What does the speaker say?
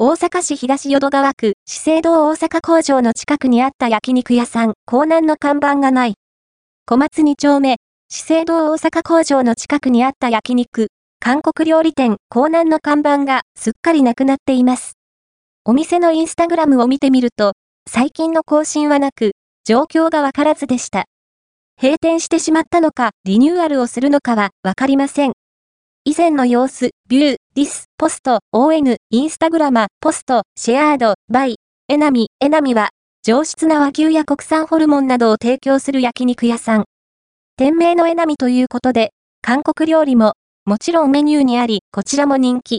大阪市東淀川区、資生堂大阪工場の近くにあった焼肉屋さん、港南の看板がない。小松2丁目、資生堂大阪工場の近くにあった焼肉、韓国料理店、港南の看板がすっかりなくなっています。お店のインスタグラムを見てみると、最近の更新はなく、状況がわからずでした。閉店してしまったのか、リニューアルをするのかはわかりません。以前の様子、ビュー、ディス、ポスト、ON、インスタグラマ、ポスト、シェアード、バイ、エナミ、エナミは、上質な和牛や国産ホルモンなどを提供する焼肉屋さん。店名のエナミということで、韓国料理も、もちろんメニューにあり、こちらも人気。